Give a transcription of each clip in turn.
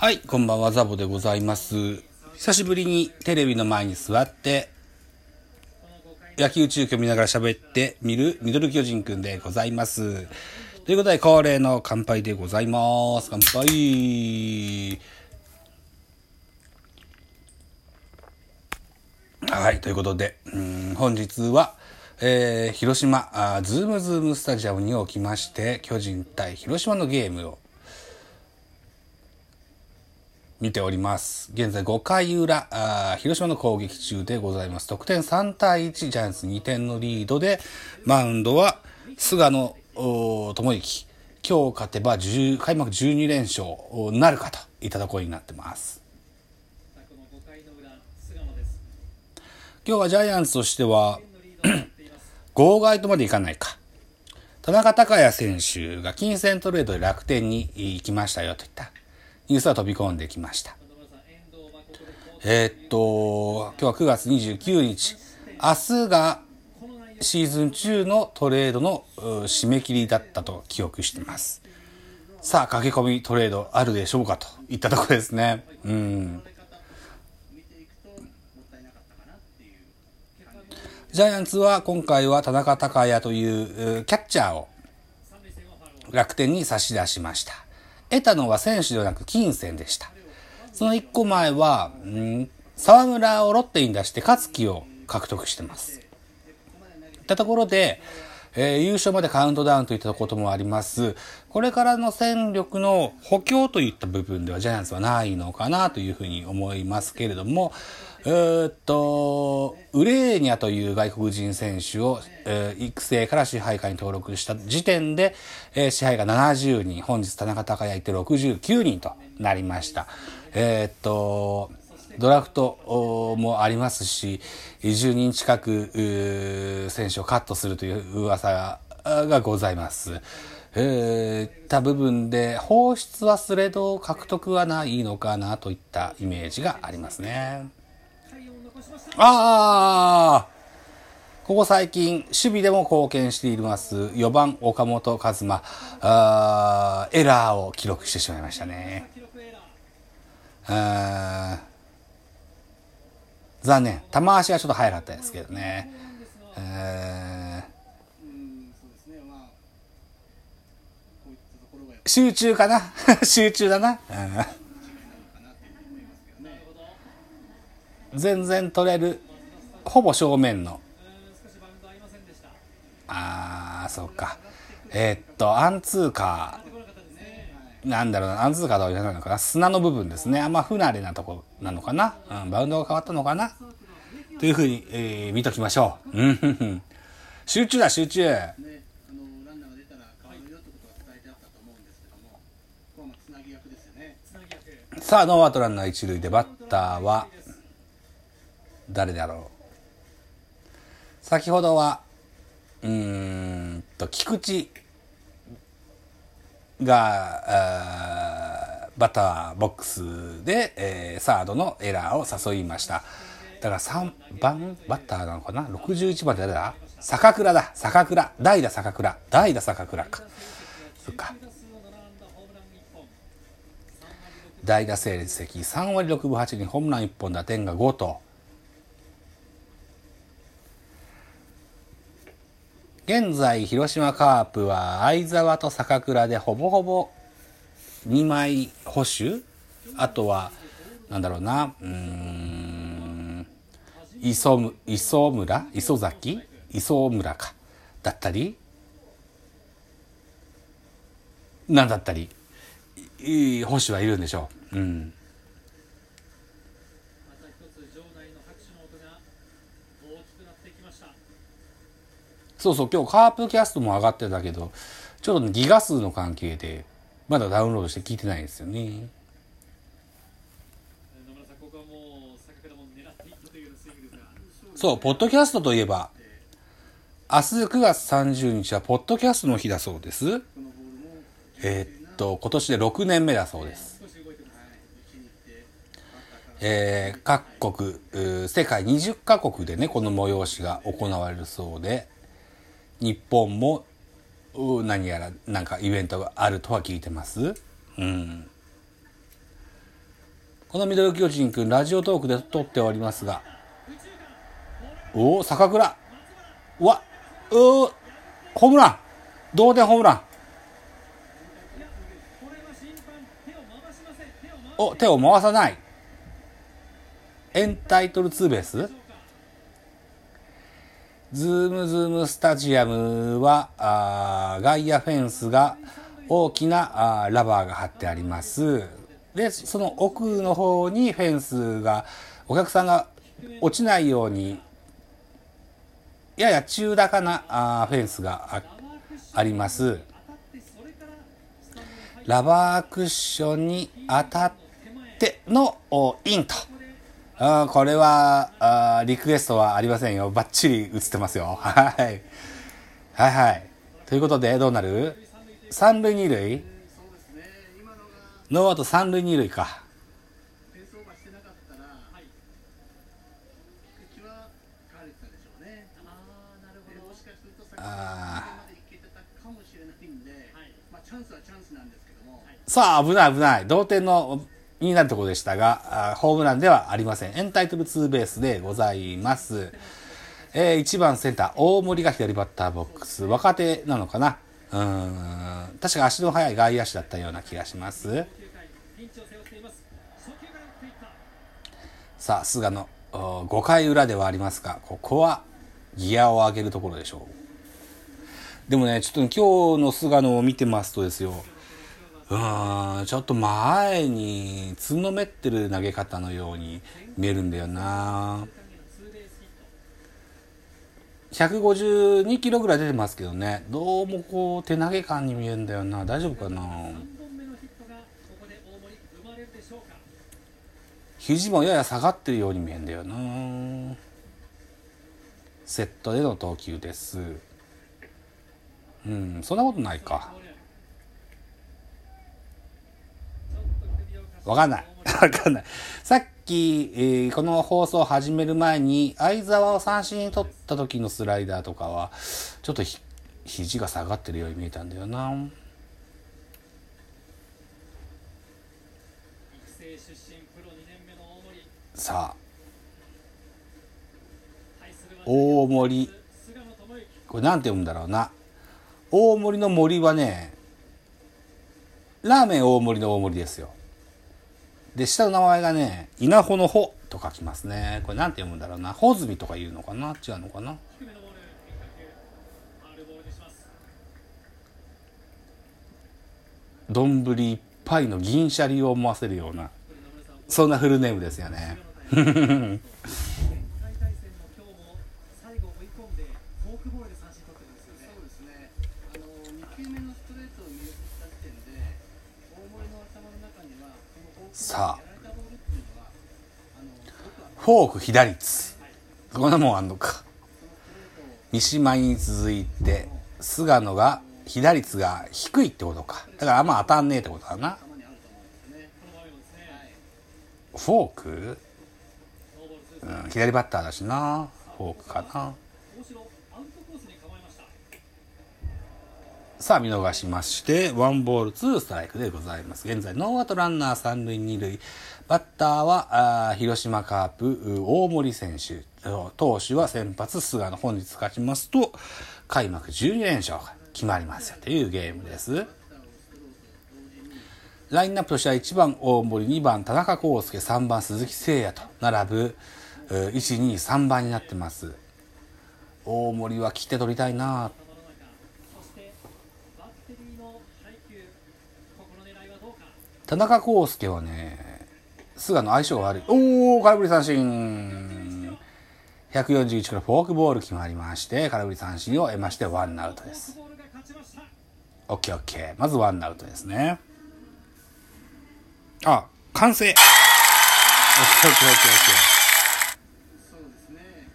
はい、こんばんは、ザボでございます。久しぶりにテレビの前に座って、野球中継見ながら喋ってみるミドル巨人くんでございます。ということで、恒例の乾杯でございます。乾杯はい、ということで、うん本日は、えー広島あ、 Zoom-Zoom スタジアムにおきまして、巨人対広島のゲームを見ております。現在5回裏、あ広島の攻撃中でございます。得点3対1、ジャイアンツ2点のリードで、マウンドは菅野智之。今日勝てば10開幕12連勝なるかといったところになってます。今日はジャイアンツとしては、号外とまでいかないか。田中孝也選手が金銭トレードで楽天に行きましたよといったニュースが飛び込んできました。えーっと、今日は9月29日。明日がシーズン中のトレードの締め切りだったと記憶してます。さあ、駆け込みトレードあるでしょうかといったところですね。うん。ジャイアンツは今回は田中孝也というキャッチャーを楽天に差し出しました。得たのは選手ではなく金銭でした。その一個前は、うん沢村をロッテに出して勝木を獲得してます。いったところで、えー優勝までカウントダウンといったこともあります。これからの戦力の補強といった部分ではジャイアンツはないのかなというふうに思いますけれども、えーっと、ウレーニャという外国人選手を、えー育成から支配下に登録した時点で、えー支配が70人、本日田中孝也いて69人となりました。えーっと、ドラフトもありますし、10人近く選手をカットするという噂ががございます。えー、た部分で放出はすれど獲得はないのかなといったイメージがありますね。ああここ最近、守備でも貢献しています、4番岡本和真、あエラーを記録してしまいましたね。残念。玉足がちょっと早かったですけどね。集中かな？集中だな。うん全然取れる。ほぼ正面の。ああ、そうか。えーっと、アンツーカー。なんだろうな、アンツーカーとは言わないのかな。砂の部分ですね。あんま不慣れなとこなのかな。うん、バウンドが変わったのかな。というふうに、えー見ときましょう。うん集中だ、集中。さあ、ノーアウトランナー一塁でバッターは、誰だろう。先ほどは、うんと、菊池が、バッターボックスで、えーサードのエラーを誘いました。だから3番バッターなのかな ?61 番誰だ？坂倉だ坂倉代打坂倉代打坂倉か。そっか。代打成績3割6分8厘ホームラン1本打点が5と現在広島カープは相澤と坂倉でほぼほぼ2枚捕手？あとはなんだろうなうん磯磯村？磯崎？磯村か。だったり？なんだったり？いい保守はいるんでしょう。うん。また一つ場内の拍手の音が大きくなってきましたそうそう、今日カープキャストも上がってたけど、ちょっとギガ数の関係で、まだダウンロードして聞いてないんですよね。そう、ポッドキャストといえば、明日9月30日はポッドキャストの日だそうです。えーっと、今年で6年目だそうです。えー各国、世界20カ国でね、この催しが行われるそうで、日本も、何やら、なんかイベントがあるとは聞いてます。うん。このミドル巨人くん、ラジオトークで撮っておりますが、おお、坂倉。うわ、うー、ホームラン同点ホームランお、手を回さない。エンタイトルツーベース？ Zoom-Zoom スタジアムは、あ外野フェンスが大きなあラバーが張ってあります。で、その奥の方にフェンスが、お客さんが落ちないように、やや中高なあフェンスがあります。ラバークッションに当たってのインと。あーこれはあーリクエストはありませんよ。バッチリ映ってますよ。はい。はいはい。ということで、どうなる？三塁二塁ノーアウト三塁二塁か。さあ、危ない危ない。同点のになるところでしたが、ホームランではありません。エンタイトルツーベースでございます。えー、1番センター、大森が左バッターボックス。若手なのかな？うん。確か足の速い外野手だったような気がします。さあ、菅野、5回裏ではありますが、ここはギアを上げるところでしょう。でもね、ちょっとね今日の菅野を見てますとですよ、うーん、ちょっと前につんのめってる投げ方のように見えるんだよな。ツーベースヒット152キロぐらい出てますけどね、どうもこう手投げ感に見えるんだよな。大丈夫かな？3本目のヒットがここで大森生まれるでしょうか肘もやや下がってるように見えるんだよな。セットでの投球です。うん、そんなことないか。わかんない。わかんない。さっき、えーこの放送を始める前に、相沢を三振に取った時のスライダーとかは、ちょっとひ肘が下がってるように見えたんだよな。さあ、大森。これなんて読むんだろうな。大森の森はね、ラーメン大森の大森ですよ。で、下の名前がね、稲穂の穂と書きますね。これなんて読むんだろうな。穂積とか言うのかな？違うのかな？低めのボール変化球ファウルボールにします丼いっぱいの銀シャリを思わせるような、そんなフルネームですよね。さあ、フォーク被打率。こんなもんあんのか。三島に続いて、菅野が被打率が低いってことか。だからあんま当たんねえってことだな。フォーク？うん、左バッターだしな。フォークかな。大城アウトコースに構えましたさあ見逃しまして、ワンボールツーストライクでございます。現在、ノーアウトランナー三塁二塁。バッターは、あー広島カープ、大森選手。投手は先発、菅野。本日勝ちますと、開幕12連勝が決まりますよというゲームです。ラインナップとしては1番大森、2番田中康介、3番鈴木誠也と並ぶ、1、2、3番になってます。大森は切って取りたいな頭の中そしてバッテリーの配球ここの狙いはどうか田中康介はね、菅の相性が悪い。おー、空振り三振。141からフォークボール決まりまして、空振り三振を得ましてワンアウトです。OKOK ましたオッケーオッケー。まずワンアウトですね。あ、完成オッケーオッケーオッケーオッケそうですね。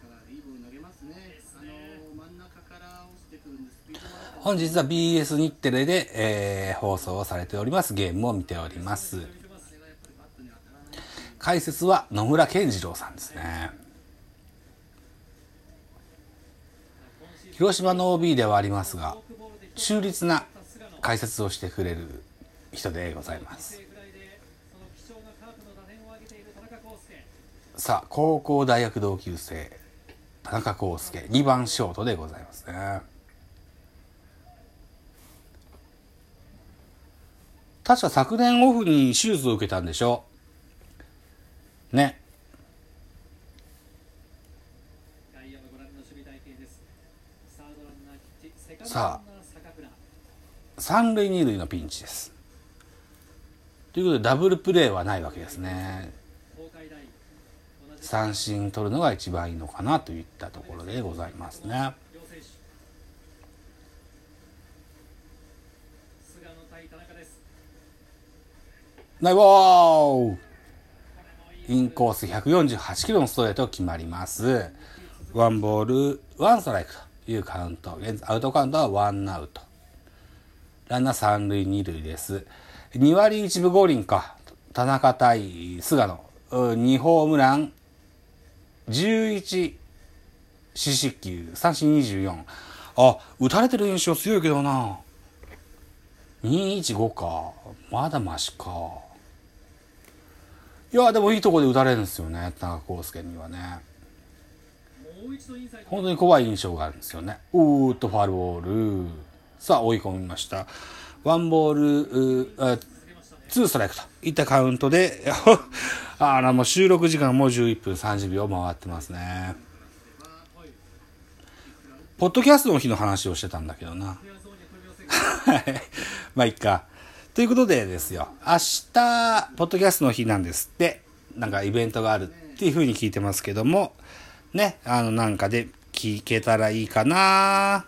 だからいいボール投げますね。あの真ん中から落ちてくるんでスピードもあるー。本日は BS 日テレで、えー放送をされておりますゲームを見ております。解説は野村健次郎さんですね。広島の OB ではありますが、中立な解説をしてくれる人でございます。さあ、高校大学同級生、田中康介、2番ショートでございますね。確か昨年オフに手術を受けたんでしょね。さナー坂倉三塁二塁のピンチです。ということでダブルプレーはないわけですね。三振取るのが一番いいのかなといったところでございますね。両選手菅野対田中ですナイボーインコース148キロのストレート決まります。ワンボール、ワンストライクというカウント。現在アウトカウントはワンアウト。ランナー三塁二塁です。2割1分5厘か。田中対菅野。2ホームラン、11四死球、三振24。あ、打たれてる印象強いけどな。215か。まだマシか。いや、でもいいとこで打たれるんですよね、田中康介にはね。本当に怖い印象があるんですよね。うーっとファウルボール。さあ、追い込みました。ワンボール、ツーストライクといったカウントで、あら、もう収録時間もう11分30秒回ってますね。ポッドキャストの日の話をしてたんだけどな。まあ、いっか。ということでですよ。明日、ポッドキャストの日なんですって。なんかイベントがあるっていう風に聞いてますけども、ね、あの、なんかで聞けたらいいかな